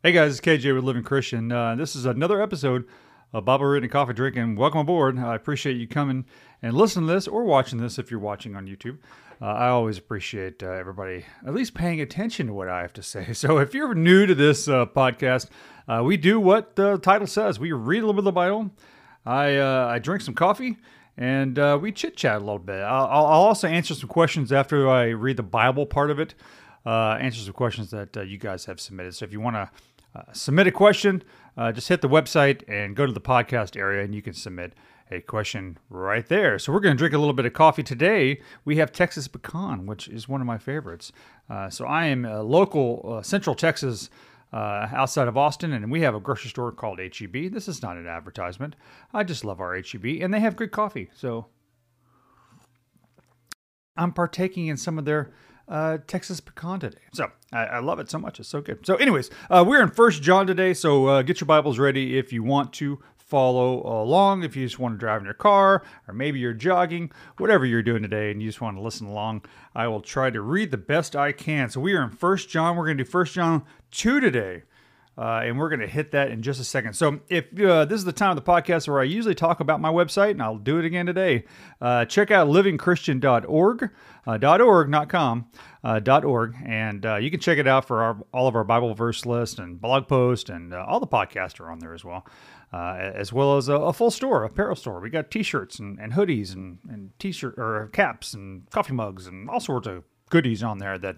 Hey guys, it's KJ with Living Christian. Uh, this is another episode of Bible and Coffee Drinking. Welcome aboard. I appreciate you coming and listening to this or watching this if you're watching on YouTube. Uh, I always appreciate uh, everybody at least paying attention to what I have to say. So if you're new to this uh, podcast, uh, we do what the title says. We read a little bit of the Bible. I uh, I drink some coffee and we chit chat a little bit. I'll, I'll also answer some questions after I read the Bible part of it. Answer some questions that you guys have submitted. So if you want to uh, submit a question, uh, just hit the website and go to the podcast area, and you can submit a question right there. So we're going to drink a little bit of coffee today. We have Texas pecan, which is one of my favorites. Uh, so I am a local uh, Central Texas. Uh, outside of Austin, and we have a grocery store called HEB. This is not an advertisement. I just love our HEB, and they have good coffee. So I'm partaking in some of their uh, Texas pecan today. So I, I, love it so much. It's so good. So, anyways, uh, we're in First John today. So uh, get your Bibles ready if you want to follow along. If you just want to drive in your car, or maybe you're jogging, whatever you're doing today, and you just want to listen along, I will try to read the best I can. So we are in First John. We're going to do First John two today. Uh, and we're going to hit that in just a second. So, if uh, this is the time of the podcast where I usually talk about my website, and I'll do it again today, uh, check out livingchristian.org, uh, .org, not com, uh, .org, and uh, you can check it out for our, all of our Bible verse list and blog post, and all the podcasts are on there as well. as well as a, a, full store, apparel store. We got T-shirts and, and hoodies and, and T-shirt or caps and coffee mugs and all sorts of goodies on there that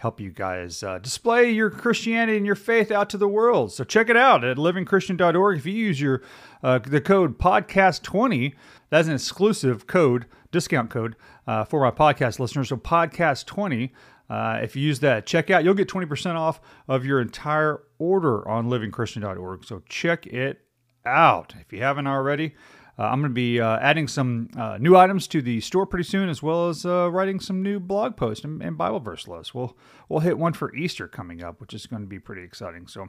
help you guys uh, display your Christianity and your faith out to the world. So check it out at livingchristian.org. If you use your uh, the code podcast20, that's an exclusive code, discount code uh, for my podcast listeners. So podcast20. Uh, if you use that checkout, you'll get 20% off of your entire order on livingchristian.org. So check it out if you haven't already. Uh, I'm going to be uh, adding some uh, new items to the store pretty soon, as well as uh, writing some new blog posts and, and, Bible verse lists. We'll we'll hit one for Easter coming up, which is going to be pretty exciting. So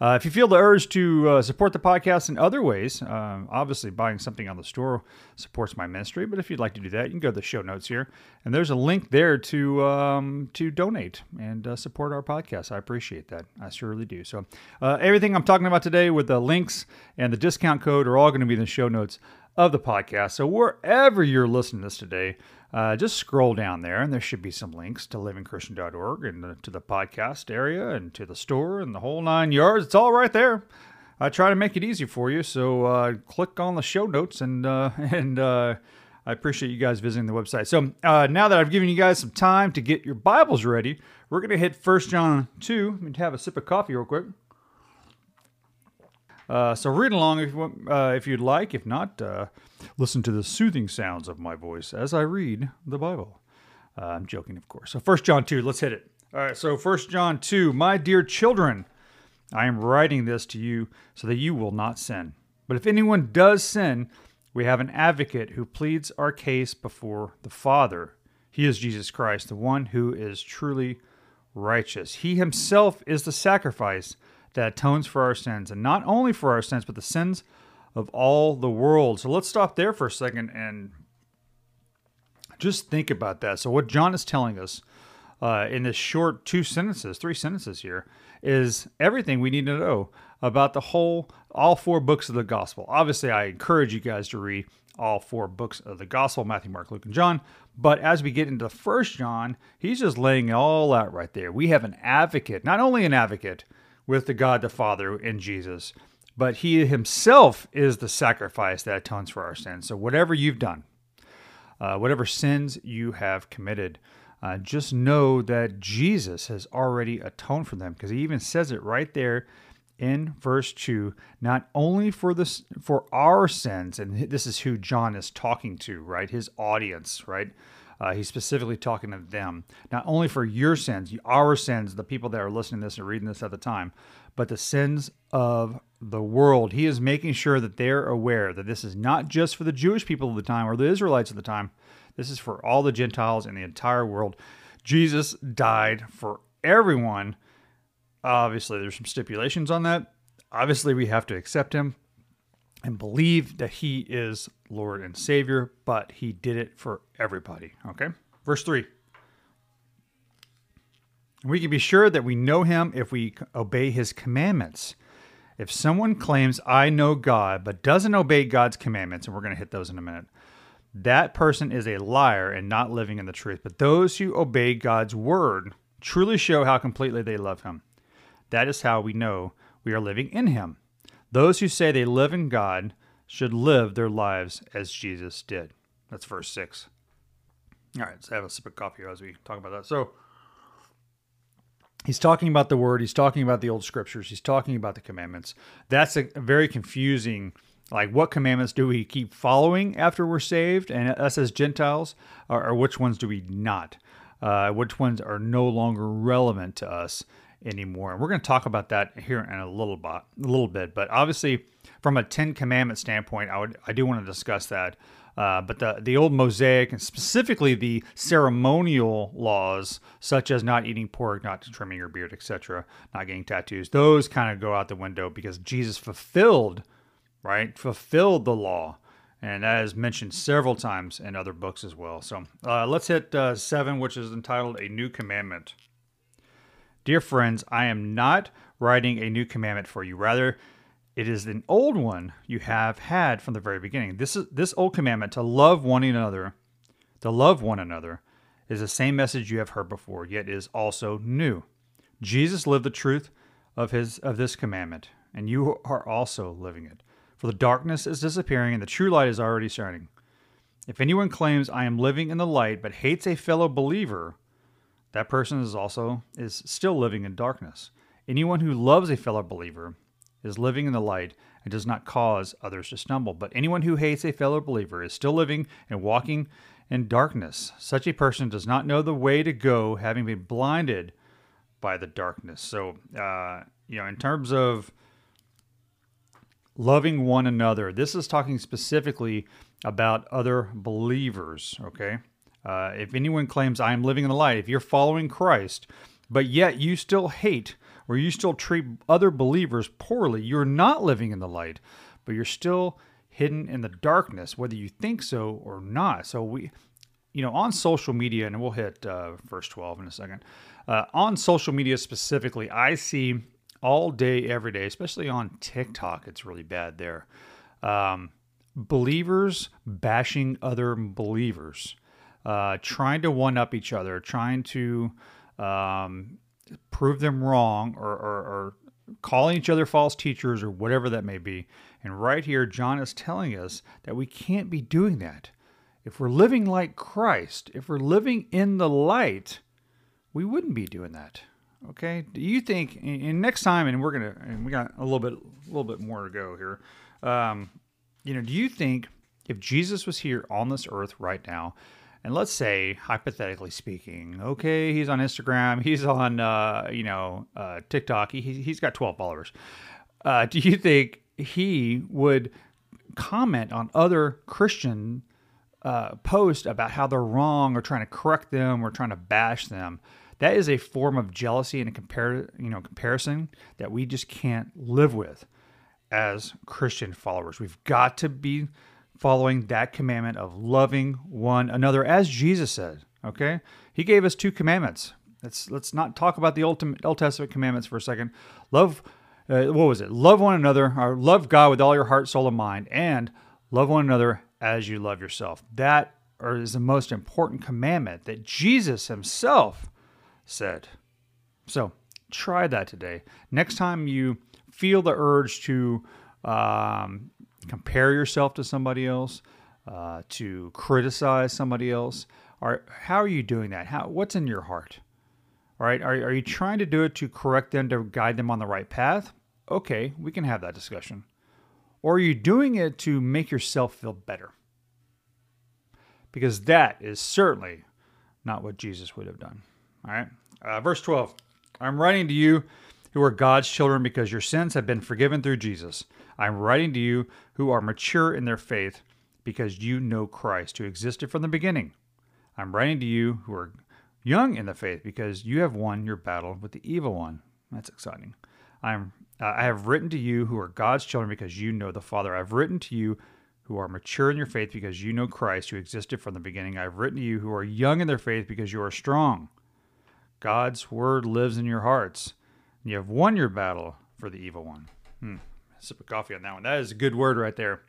uh, if you feel the urge to uh, support the podcast in other ways, uh, obviously buying something on the store supports my ministry. But if you'd like to do that, you can go to the show notes here, and there's a link there to um, to donate and uh, support our podcast. I appreciate that. I surely do. So uh, everything I'm talking about today with the links and the discount code are all going to be in the show notes of the podcast. So wherever you're listening to this today, uh, just scroll down there, and there should be some links to livingchristian.org and the, to the podcast area and to the store and the whole nine yards. It's all right there. I try to make it easy for you, so uh, click on the show notes, and uh, and uh, I appreciate you guys visiting the website. So uh, now that I've given you guys some time to get your Bibles ready, we're going to hit First John two. Me have a sip of coffee real quick. Uh, so read along if you want, uh, if you'd like. If not, uh, listen to the soothing sounds of my voice as I read the Bible. Uh, I'm joking, of course. So First John two, let's hit it. All right. So First John two, my dear children, I am writing this to you so that you will not sin. But if anyone does sin, we have an advocate who pleads our case before the Father. He is Jesus Christ, the one who is truly righteous. He himself is the sacrifice that atones for our sins, and not only for our sins, but the sins of all the world. So let's stop there for a second and just think about that. So, what John is telling us uh, in this short two sentences, three sentences here, is everything we need to know about the whole, all four books of the gospel. Obviously, I encourage you guys to read all four books of the gospel Matthew, Mark, Luke, and John. But as we get into First John, he's just laying it all out right there. We have an advocate, not only an advocate, with the God the Father in Jesus. But he himself is the sacrifice that atones for our sins. So, whatever you've done, uh, whatever sins you have committed, uh, just know that Jesus has already atoned for them because he even says it right there in verse 2 not only for this for our sins and this is who John is talking to right his audience right uh, he's specifically talking to them, not only for your sins, our sins, the people that are listening to this and reading this at the time, but the sins of the world. He is making sure that they're aware that this is not just for the Jewish people of the time or the Israelites of the time. This is for all the Gentiles in the entire world. Jesus died for everyone. Obviously, there's some stipulations on that. Obviously, we have to accept him and believe that he is Lord and Savior, but he did it for everybody. Okay? Verse 3. We can be sure that we know him if we obey his commandments. If someone claims, I know God, but doesn't obey God's commandments, and we're going to hit those in a minute, that person is a liar and not living in the truth. But those who obey God's word truly show how completely they love him. That is how we know we are living in him. Those who say they live in God should live their lives as Jesus did. That's verse 6. All right, let's have a sip of coffee as we talk about that. So, he's talking about the word, he's talking about the old scriptures, he's talking about the commandments. That's a, very confusing like what commandments do we keep following after we're saved and us as gentiles or, or which ones do we not uh, which ones are no longer relevant to us anymore and we're going to talk about that here in a little bit a little bit but obviously from a 10 commandment standpoint i would i do want to discuss that uh, but the, the old Mosaic and specifically the ceremonial laws, such as not eating pork, not trimming your beard, etc., not getting tattoos, those kind of go out the window because Jesus fulfilled, right, fulfilled the law. And that is mentioned several times in other books as well. So uh, let's hit uh, seven, which is entitled A New Commandment. Dear friends, I am not writing a new commandment for you. Rather, it is an old one you have had from the very beginning. This is this old commandment to love one another, to love one another, is the same message you have heard before, yet is also new. Jesus lived the truth of his of this commandment, and you are also living it. For the darkness is disappearing and the true light is already shining. If anyone claims I am living in the light but hates a fellow believer, that person is also is still living in darkness. Anyone who loves a fellow believer is living in the light and does not cause others to stumble. But anyone who hates a fellow believer is still living and walking in darkness. Such a person does not know the way to go, having been blinded by the darkness. So, uh, you know, in terms of loving one another, this is talking specifically about other believers, okay? Uh, if anyone claims I am living in the light, if you're following Christ, but yet you still hate or you still treat other believers poorly, you're not living in the light, but you're still hidden in the darkness, whether you think so or not. So we, you know, on social media, and we'll hit uh, verse 12 in a second. Uh, on social media specifically, I see all day, every day, especially on TikTok, it's really bad there. Um, believers bashing other believers, uh, trying to one up each other, trying to um, prove them wrong or, or, or calling each other false teachers or whatever that may be. And right here, John is telling us that we can't be doing that. If we're living like Christ, if we're living in the light, we wouldn't be doing that. Okay? Do you think? And next time, and we're gonna, and we got a little bit, a little bit more to go here. Um, you know, do you think if Jesus was here on this earth right now, and let's say hypothetically speaking okay he's on instagram he's on uh, you know uh, tiktok he, he's got 12 followers. Uh, do you think he would comment on other christian uh, posts about how they're wrong or trying to correct them or trying to bash them? That is a form of jealousy and a compare, you know comparison that we just can't live with as christian followers. We've got to be following that commandment of loving one another as Jesus said. Okay? He gave us two commandments. Let's let's not talk about the ultimate Old Testament commandments for a second. Love uh, what was it? Love one another, or love God with all your heart, soul, and mind, and love one another as you love yourself. That is the most important commandment that Jesus himself said. So try that today. Next time you feel the urge to um, compare yourself to somebody else, uh, to criticize somebody else? Are, how are you doing that? How, what's in your heart? All right, are, are you trying to do it to correct them, to guide them on the right path? Okay, we can have that discussion. Or are you doing it to make yourself feel better? Because that is certainly not what Jesus would have done. All right, uh, verse 12 I'm writing to you who are God's children because your sins have been forgiven through Jesus. I'm writing to you who are mature in their faith because you know Christ, who existed from the beginning. I'm writing to you who are young in the faith because you have won your battle with the evil one. That's exciting. I'm uh, I have written to you who are God's children because you know the Father. I've written to you who are mature in your faith because you know Christ, who existed from the beginning. I've written to you who are young in their faith because you are strong. God's word lives in your hearts. You have won your battle for the evil one. Hmm. Sip of coffee on that one. That is a good word right there.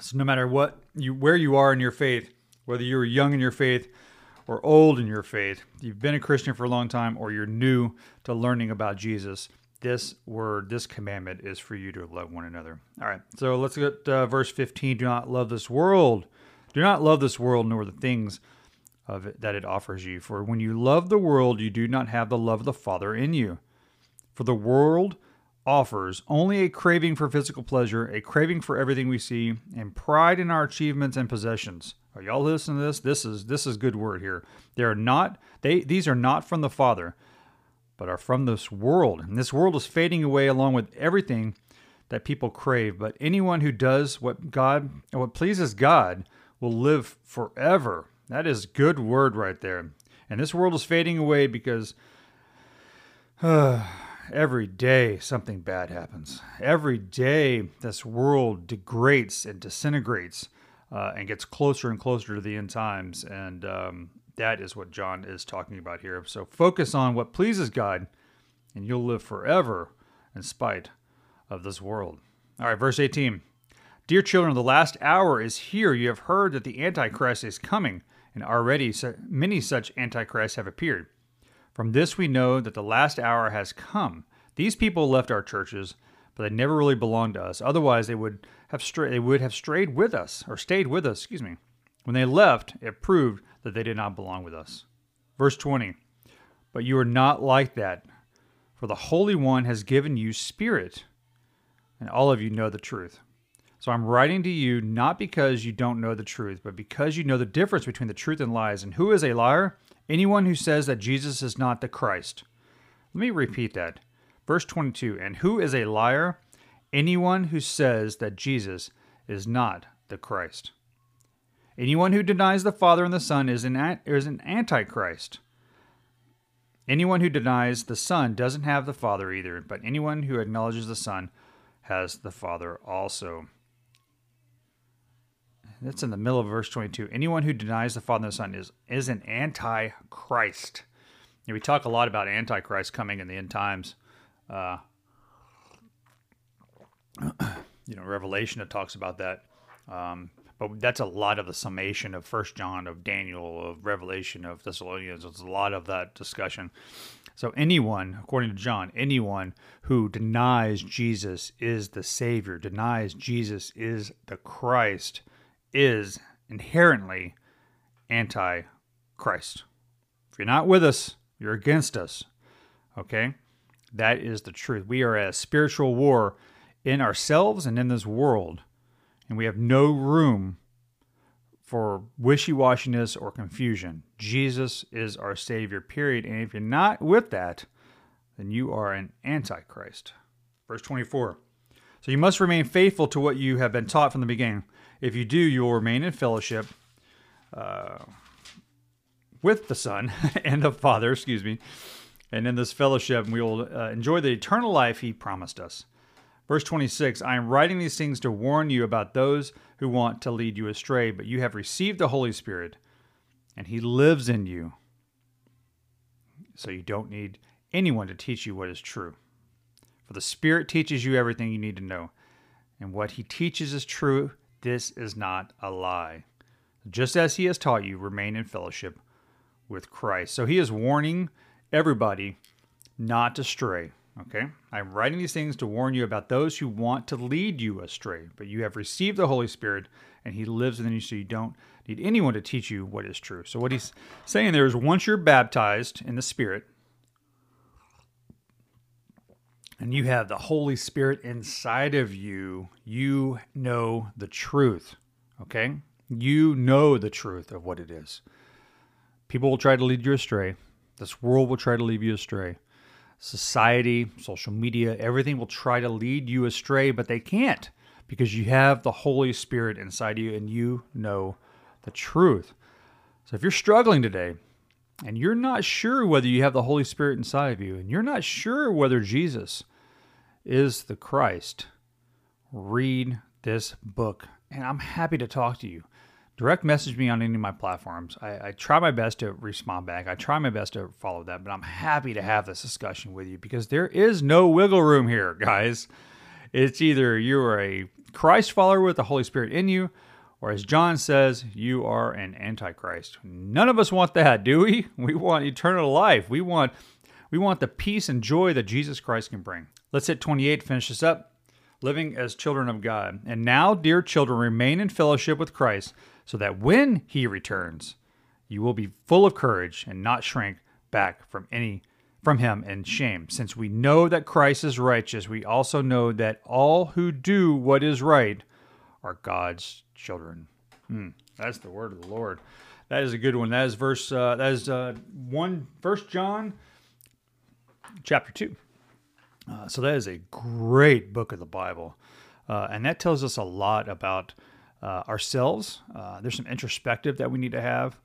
So no matter what you where you are in your faith, whether you're young in your faith or old in your faith, you've been a Christian for a long time or you're new to learning about Jesus, this word, this commandment is for you to love one another. All right. So let's get uh, verse 15. Do not love this world. Do not love this world nor the things of it that it offers you. For when you love the world, you do not have the love of the Father in you. For the world offers only a craving for physical pleasure, a craving for everything we see, and pride in our achievements and possessions. Are y'all listening to this? This is this is good word here. They are not they these are not from the Father, but are from this world. And this world is fading away along with everything that people crave. But anyone who does what God what pleases God will live forever. That is good word right there. And this world is fading away because uh, every day something bad happens. Every day this world degrades and disintegrates uh, and gets closer and closer to the end times. And um, that is what John is talking about here. So focus on what pleases God, and you'll live forever in spite of this world. All right, verse 18. Dear children, the last hour is here. You have heard that the Antichrist is coming, and already many such Antichrists have appeared. From this we know that the last hour has come. These people left our churches, but they never really belonged to us. Otherwise, they would have strayed. They would have strayed with us, or stayed with us. Excuse me. When they left, it proved that they did not belong with us. Verse 20. But you are not like that, for the Holy One has given you Spirit, and all of you know the truth. So I'm writing to you not because you don't know the truth, but because you know the difference between the truth and lies. And who is a liar? Anyone who says that Jesus is not the Christ. Let me repeat that. Verse 22 And who is a liar? Anyone who says that Jesus is not the Christ. Anyone who denies the Father and the Son is an, is an antichrist. Anyone who denies the Son doesn't have the Father either, but anyone who acknowledges the Son has the Father also. That's in the middle of verse 22. Anyone who denies the Father and the Son is, is an antichrist. And we talk a lot about antichrist coming in the end times. Uh, you know, Revelation, it talks about that. Um, but that's a lot of the summation of First John, of Daniel, of Revelation, of Thessalonians. It's a lot of that discussion. So anyone, according to John, anyone who denies Jesus is the Savior, denies Jesus is the Christ, is inherently anti-Christ. If you're not with us, you're against us. Okay? That is the truth. We are at a spiritual war in ourselves and in this world, and we have no room for wishy washiness or confusion. Jesus is our Savior, period. And if you're not with that, then you are an antichrist. Verse 24. So you must remain faithful to what you have been taught from the beginning. If you do, you will remain in fellowship uh, with the Son and the Father, excuse me. And in this fellowship, we will uh, enjoy the eternal life He promised us. Verse 26 I am writing these things to warn you about those who want to lead you astray, but you have received the Holy Spirit, and He lives in you. So you don't need anyone to teach you what is true. For the Spirit teaches you everything you need to know. And what He teaches is true. This is not a lie. Just as He has taught you, remain in fellowship with Christ. So He is warning everybody not to stray. Okay? I'm writing these things to warn you about those who want to lead you astray, but you have received the Holy Spirit and He lives within you, so you don't need anyone to teach you what is true. So, what He's saying there is once you're baptized in the Spirit, and you have the Holy Spirit inside of you, you know the truth. Okay? You know the truth of what it is. People will try to lead you astray. This world will try to lead you astray society, social media, everything will try to lead you astray, but they can't because you have the Holy Spirit inside of you and you know the truth. So if you're struggling today and you're not sure whether you have the Holy Spirit inside of you and you're not sure whether Jesus is the Christ, read this book and I'm happy to talk to you. direct message me on any of my platforms. I, I, try my best to respond back. I try my best to follow that, but I'm happy to have this discussion with you because there is no wiggle room here, guys. It's either you're a Christ follower with the Holy Spirit in you, or as John says, you are an antichrist. None of us want that, do we? We want eternal life. We want we want the peace and joy that Jesus Christ can bring. Let's hit 28, finish this up. Living as children of God. And now, dear children, remain in fellowship with Christ, so that when he returns, you will be full of courage and not shrink back from any from him in shame. Since we know that Christ is righteous, we also know that all who do what is right are God's children. Hmm, that's the word of the Lord. That is a good one. That is verse. Uh, that is uh, one. First John, chapter two. Uh, so that is a great book of the Bible, uh, and that tells us a lot about uh, ourselves. Uh, there's some introspective that we need to have.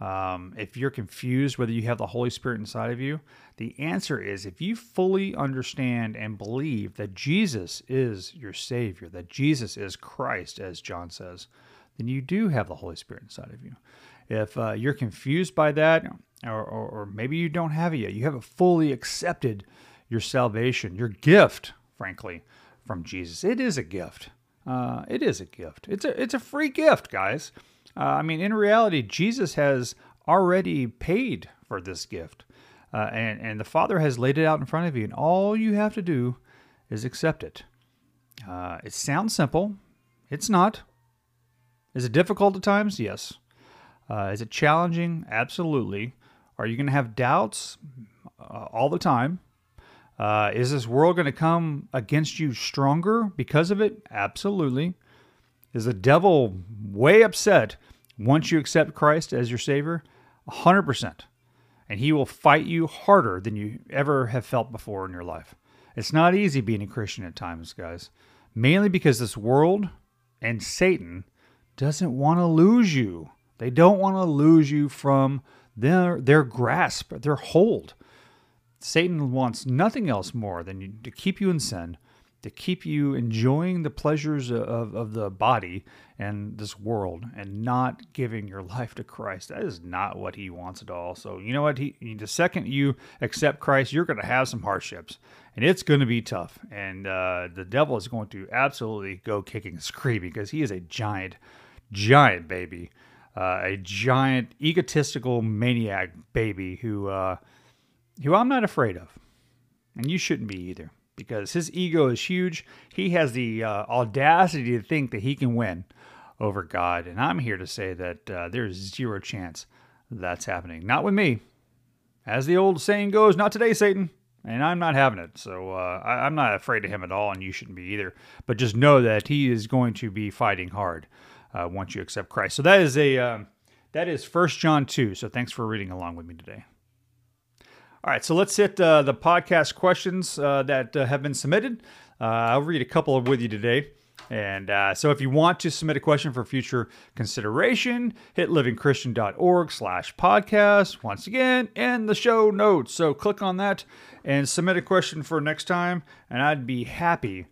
Um, if you're confused whether you have the Holy Spirit inside of you, the answer is if you fully understand and believe that Jesus is your Savior, that Jesus is Christ, as John says, then you do have the Holy Spirit inside of you. If uh, you're confused by that, or, or, or maybe you don't have it yet, you haven't fully accepted your salvation, your gift, frankly, from Jesus. It is a gift. Uh, it is a gift. It's a it's a free gift, guys. Uh, I mean, in reality, Jesus has already paid for this gift, uh, and and the Father has laid it out in front of you, and all you have to do is accept it. Uh, it sounds simple. It's not. Is it difficult at times? Yes. Uh, is it challenging? Absolutely. Are you going to have doubts uh, all the time? Uh, is this world going to come against you stronger because of it? Absolutely. Is the devil way upset once you accept Christ as your Savior? 100%. And he will fight you harder than you ever have felt before in your life. It's not easy being a Christian at times, guys, mainly because this world and Satan doesn't want to lose you. They don't want to lose you from their, their grasp, their hold. Satan wants nothing else more than you, to keep you in sin, to keep you enjoying the pleasures of, of the body and this world and not giving your life to Christ. That is not what he wants at all. So, you know what? He, the second you accept Christ, you're going to have some hardships and it's going to be tough. And uh, the devil is going to absolutely go kicking and screaming because he is a giant, giant baby, uh, a giant egotistical maniac baby who. Uh, who I'm not afraid of. And you shouldn't be either, because his ego is huge. He has the uh, audacity to think that he can win over God. And I'm here to say that uh, there's zero chance that's happening. Not with me. As the old saying goes, not today, Satan. And I'm not having it. So uh, I, am not afraid of him at all, and you shouldn't be either. But just know that he is going to be fighting hard uh, once you accept Christ. So that is a. Uh, that is First John 2. So thanks for reading along with me today. All right, so let's hit uh, the podcast questions uh, that uh, have been submitted. Uh, I'll read a couple with you today. And uh, so if you want to submit a question for future consideration, hit livingchristian.org slash podcast. Once again, in the show notes. So click on that and submit a question for next time. And I'd be happy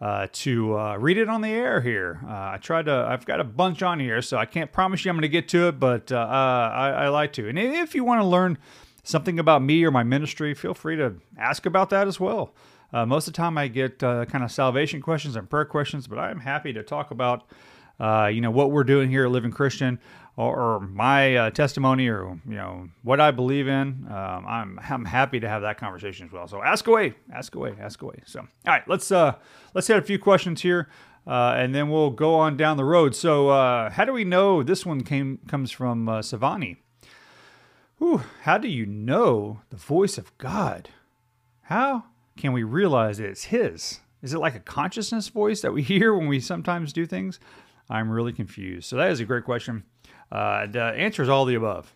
uh, to uh, read it on the air here. Uh, I tried to, I've got a bunch on here, so I can't promise you I'm going to get to it, but uh, I, I, like to. And if you want to learn something about me or my ministry, feel free to ask about that as well. Uh, most of the time, I get uh, kind of salvation questions and prayer questions, but I'm happy to talk about, uh, you know, what we're doing here at Living Christian, or, or my uh, testimony, or you know, what I believe in. Um, I'm I'm happy to have that conversation as well. So ask away, ask away, ask away. So all right, let's uh let's hit a few questions here. Uh, and then we'll go on down the road. So, uh, how do we know this one came comes from Savani? Whew, how do you know the voice of God? How can we realize it's His? Is it like a consciousness voice that we hear when we sometimes do things? I'm really confused. So that is a great question. Uh, the answer is all the above.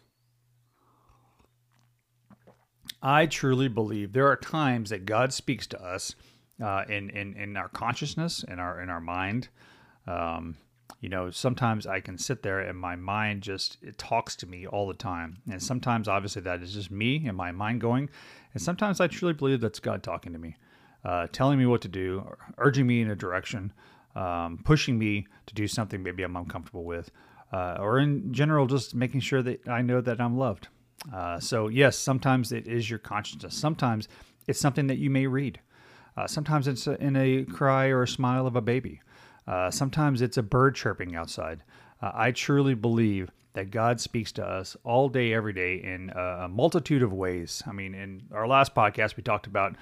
I truly believe there are times that God speaks to us uh, in, in in our consciousness, in our in our mind. Um, you know sometimes i can sit there and my mind just it talks to me all the time and sometimes obviously that is just me and my mind going and sometimes i truly believe that's god talking to me uh, telling me what to do urging me in a direction um, pushing me to do something maybe i'm uncomfortable with uh, or in general, just making sure that I know that I'm loved. Uh, so, yes, sometimes it is your consciousness. Sometimes it's something that you may read. Uh, sometimes it's in a cry or a smile of a baby. Uh, sometimes it's a bird chirping outside. Uh, I truly believe that God speaks to us all day, every day in a multitude of ways. I mean, in our last podcast, we talked about,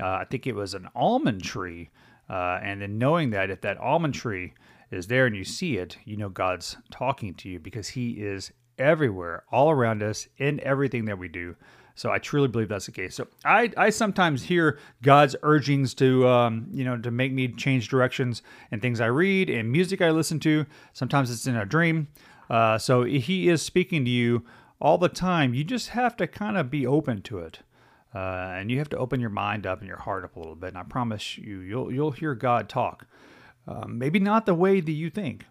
uh, I think it was an almond tree. Uh, and then knowing that if that almond tree is there and you see it, you know God's talking to you because He is everywhere, all around us, in everything that we do. So I truly believe that's the case. So I, I sometimes hear God's urgings to, um, you know, to make me change directions and things I read and music I listen to. Sometimes it's in a dream. Uh, so He is speaking to you all the time. You just have to kind of be open to it. Uh, and you have to open your mind up and your heart up a little bit. And I promise you, you'll you'll hear God talk. Um, maybe not the way that you think.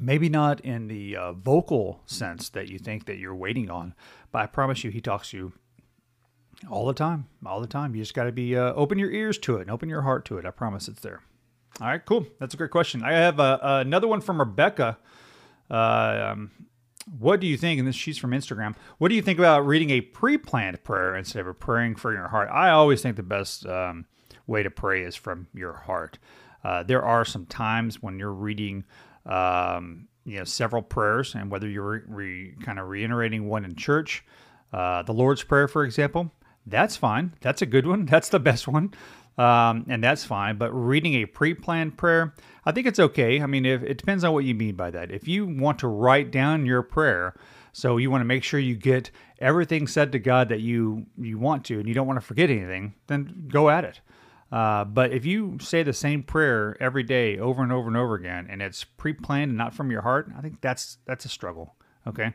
Maybe not in the uh, vocal sense that you think that you're waiting on, but I promise you, He talks to you all the time, all the time. You just got to be uh, open your ears to it and open your heart to it. I promise it's there. All right, cool. That's a great question. I have uh, another one from Rebecca. Uh, um, what do you think? And this she's from Instagram. What do you think about reading a pre-planned prayer instead of praying for your heart? I always think the best um, way to pray is from your heart. Uh, there are some times when you're reading, um, you know, several prayers, and whether you're re- re- kind of reiterating one in church, uh, the Lord's Prayer, for example, that's fine. That's a good one. That's the best one. Um, and that's fine. But reading a pre-planned prayer, I think it's okay. I mean, if, it depends on what you mean by that. If you want to write down your prayer, so you want to make sure you get everything said to God that you you want to, and you don't want to forget anything, then go at it. Uh, but if you say the same prayer every day, over and over and over again, and it's pre-planned and not from your heart, I think that's that's a struggle. Okay,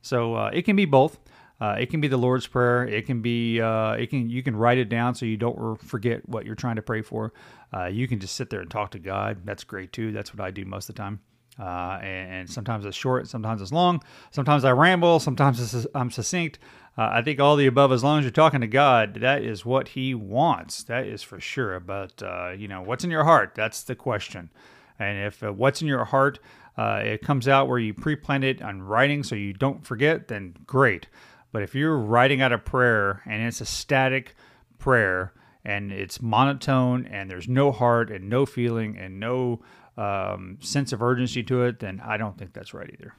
so uh, it can be both. Uh, it can be the Lord's Prayer. It can be uh, it can you can write it down so you don't forget what you're trying to pray for. Uh, you can just sit there and talk to God. That's great too. That's what I do most of the time. Uh, and, and, sometimes it's short, sometimes it's long. Sometimes I ramble. Sometimes I'm succinct. Uh, I think all the above, as long as you're talking to God, that is what He wants. That is for sure. But uh, you know, what's in your heart? That's the question. And if what's in your heart it comes out where you pre-plan it on writing so you don't forget, then great. But if you're writing out a prayer and it's a static prayer and it's monotone and there's no heart and no feeling and no um, sense of urgency to it, then I don't think that's right either.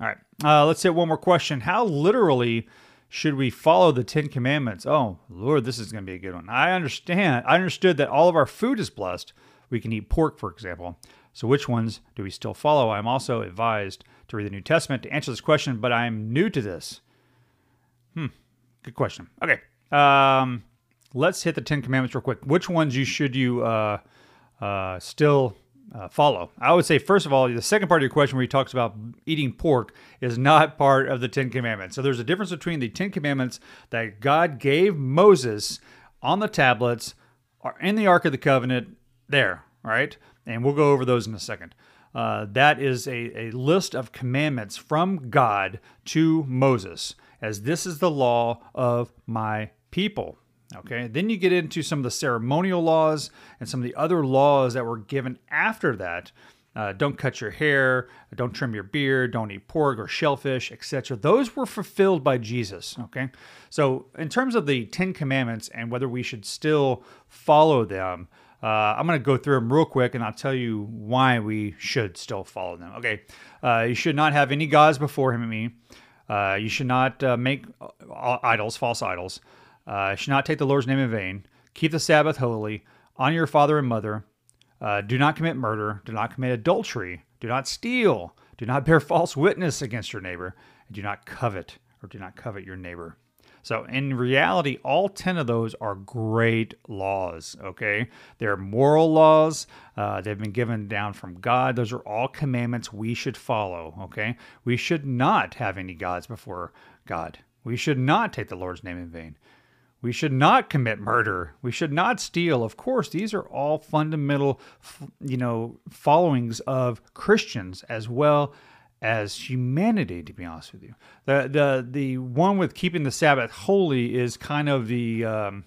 All right, uh, let's hit one more question. How literally should we follow the Ten Commandments? Oh, Lord, this is going to be a good one. I understand. I understood that all of our food is blessed. We can eat pork, for example. So, which ones do we still follow? I'm also advised to read the New Testament to answer this question, but I'm new to this. Hmm. Good question. Okay. Um, let's hit the Ten Commandments real quick. Which ones you should you uh, uh, still uh, follow? I would say first of all, the second part of your question, where he talks about eating pork, is not part of the Ten Commandments. So there's a difference between the Ten Commandments that God gave Moses on the tablets, are in the Ark of the Covenant. There, right? And we'll go over those in a second. Uh, that is a, a list of commandments from God to Moses as this is the law of my people. Okay, then you get into some of the ceremonial laws and some of the other laws that were given after that. Uh, don't cut your hair, don't trim your beard, don't eat pork or shellfish, etc. Those were fulfilled by Jesus. Okay, so in terms of the Ten Commandments and whether we should still follow them, uh, I'm going to go through them real quick and I'll tell you why we should still follow them. Okay, uh, you should not have any gods before him and me. Uh, you should not uh, make uh, idols, false idols. Uh, should not take the Lord's name in vain. Keep the Sabbath holy. Honor your father and mother. Uh, do not commit murder. Do not commit adultery. Do not steal. Do not bear false witness against your neighbor. And do not covet or do not covet your neighbor. So, in reality, all 10 of those are great laws, okay? They're moral laws. Uh, they've been given down from God. Those are all commandments we should follow, okay? We should not have any gods before God. We should not take the Lord's name in vain. We should not commit murder. We should not steal. Of course, these are all fundamental, you know, followings of Christians as well as humanity to be honest with you the the the one with keeping the sabbath holy is kind of the um,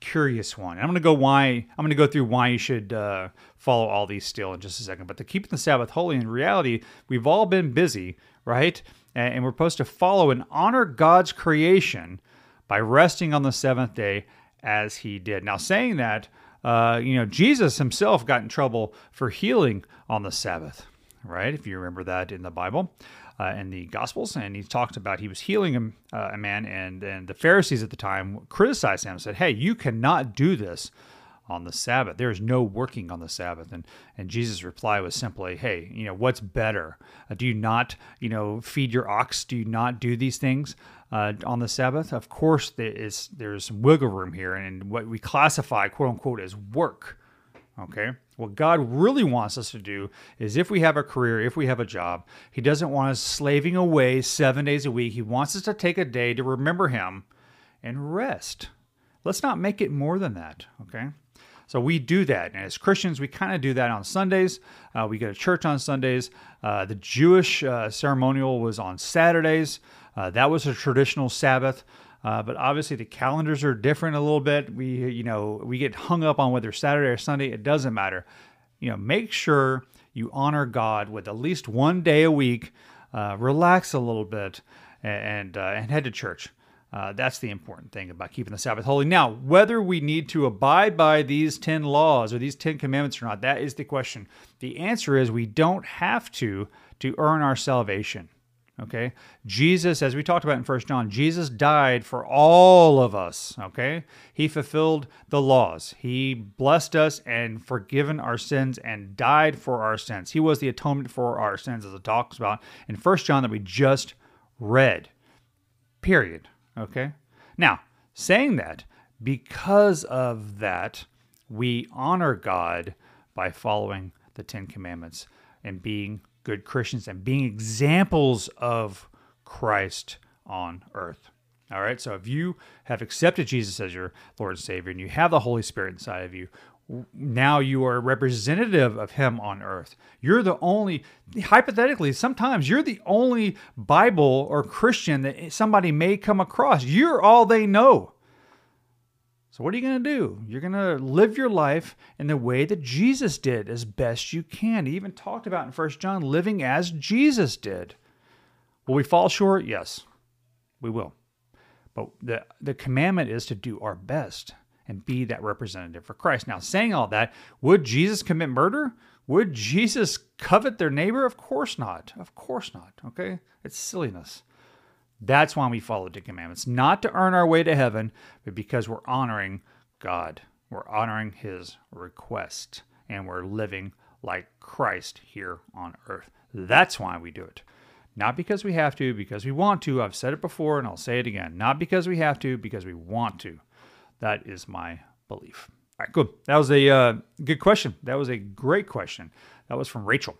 curious one. I'm going to go why I'm going to go through why you should uh, follow all these still in just a second. But to keep the Sabbath holy, in reality, we've all been busy, right? And we're supposed to follow and honor God's creation by resting on the seventh day as He did. Now, saying that, uh, you know, Jesus Himself got in trouble for healing on the Sabbath, right? If you remember that in the Bible uh, in the Gospels, and he talked about he was healing a, uh, a man, and and the Pharisees at the time criticized him and said, "Hey, you cannot do this." On the Sabbath. There is no working on the Sabbath. And and Jesus' reply was simply, Hey, you know, what's better? Uh, do you not, you know, feed your ox? Do you not do these things uh, on the Sabbath? Of course, there is there's some wiggle room here, and what we classify, quote unquote, as work. Okay. What God really wants us to do is if we have a career, if we have a job, He doesn't want us slaving away seven days a week. He wants us to take a day to remember Him and rest. Let's not make it more than that. Okay. So we do that. And as Christians, we kind of do that on Sundays. Uh, we go to church on Sundays. Uh, the Jewish uh, ceremonial was on Saturdays. Uh, that was a traditional Sabbath. Uh, but obviously the calendars are different a little bit. We, you know, we get hung up on whether Saturday or Sunday. It doesn't matter. You know, make sure you honor God with at least one day a week. Uh, relax a little bit and uh, and head to church. Uh, that's the important thing about keeping the Sabbath holy. Now, whether we need to abide by these 10 laws or these 10 commandments or not, that is the question. The answer is we don't have to to earn our salvation. Okay? Jesus, as we talked about in First John, Jesus died for all of us. Okay? He fulfilled the laws. He blessed us and forgiven our sins and died for our sins. He was the atonement for our sins, as it talks about in First John that we just read. Period. Okay? Now, saying that, because of that, we honor God by following the Ten Commandments and being good Christians and being examples of Christ on earth. All right, so if you have accepted Jesus as your Lord and Savior and you have the Holy Spirit inside of you, now you are representative of Him on earth. You're the only, hypothetically, sometimes you're the only Bible or Christian that somebody may come across. You're all they know. So, what are you going to do? You're going to live your life in the way that Jesus did as best you can. He even talked about in First John living as Jesus did. Will we fall short? Yes, we will. But the, the commandment is to do our best and be that representative for Christ. Now, saying all that, would Jesus commit murder? Would Jesus covet their neighbor? Of course not. Of course not. Okay? It's silliness. That's why we follow the commandments, not to earn our way to heaven, but because we're honoring God. We're honoring His request, and we're living like Christ here on earth. That's why we do it. Not because we have to, because we want to. I've said it before and I'll say it again. Not because we have to, because we want to. That is my belief. All right, good. That was a uh, good question. That was a great question. That was from Rachel.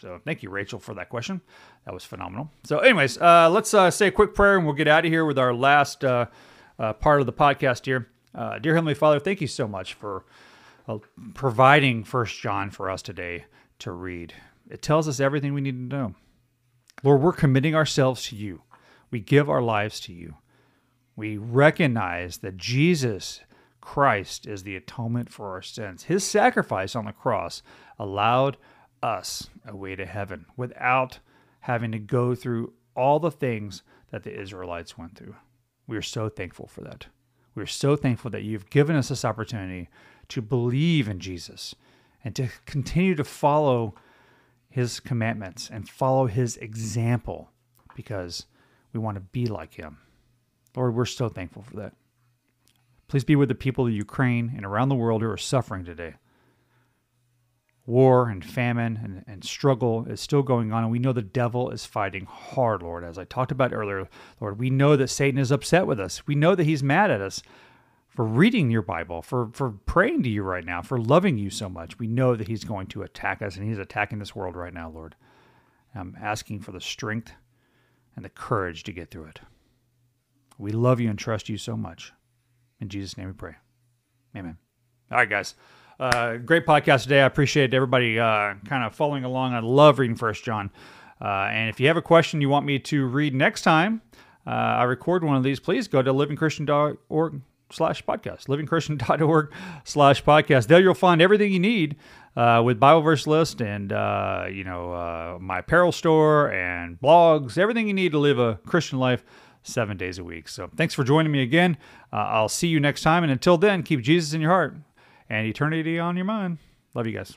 So thank you, Rachel, for that question. That was phenomenal. So, anyways, uh, let's uh, say a quick prayer and we'll get out of here with our last uh, uh part of the podcast here. Uh, dear Heavenly Father, thank you so much for providing First John for us today to read. It tells us everything we need to know. Lord, we're committing ourselves to you. We give our lives to you. We recognize that Jesus Christ is the atonement for our sins. His sacrifice on the cross allowed us a way to heaven without having to go through all the things that the Israelites went through. We are so thankful for that. We are so thankful that you've given us this opportunity to believe in Jesus and to continue to follow his commandments and follow his example because we want to be like him. Lord, we're so thankful for that. Please be with the people of Ukraine and around the world who are suffering today war and famine and, and struggle is still going on. And we know the devil is fighting hard, Lord. As I talked about earlier, Lord, we know that Satan is upset with us. We know that he's mad at us for reading your Bible, for, for praying to you right now, for loving you so much. We know that he's going to attack us and he's attacking this world right now, Lord. I'm asking for the strength and the courage to get through it. We love you and trust you so much. In Jesus' name we pray. Amen. All right, guys. Uh, great podcast today. I appreciate everybody uh, kind of following along. I love reading First John. Uh, and if you have a question you want me to read next time uh, I record one of these, please go to livingchristian.org slash podcast, livingchristian.org slash podcast. There you'll find everything you need uh, with Bible verse list and, uh, you know, uh, my apparel store and blogs, everything you need to live a Christian life seven days a week. So thanks for joining me again. Uh, I'll see you next time. And until then, keep Jesus in your heart and eternity on your mind. Love you guys.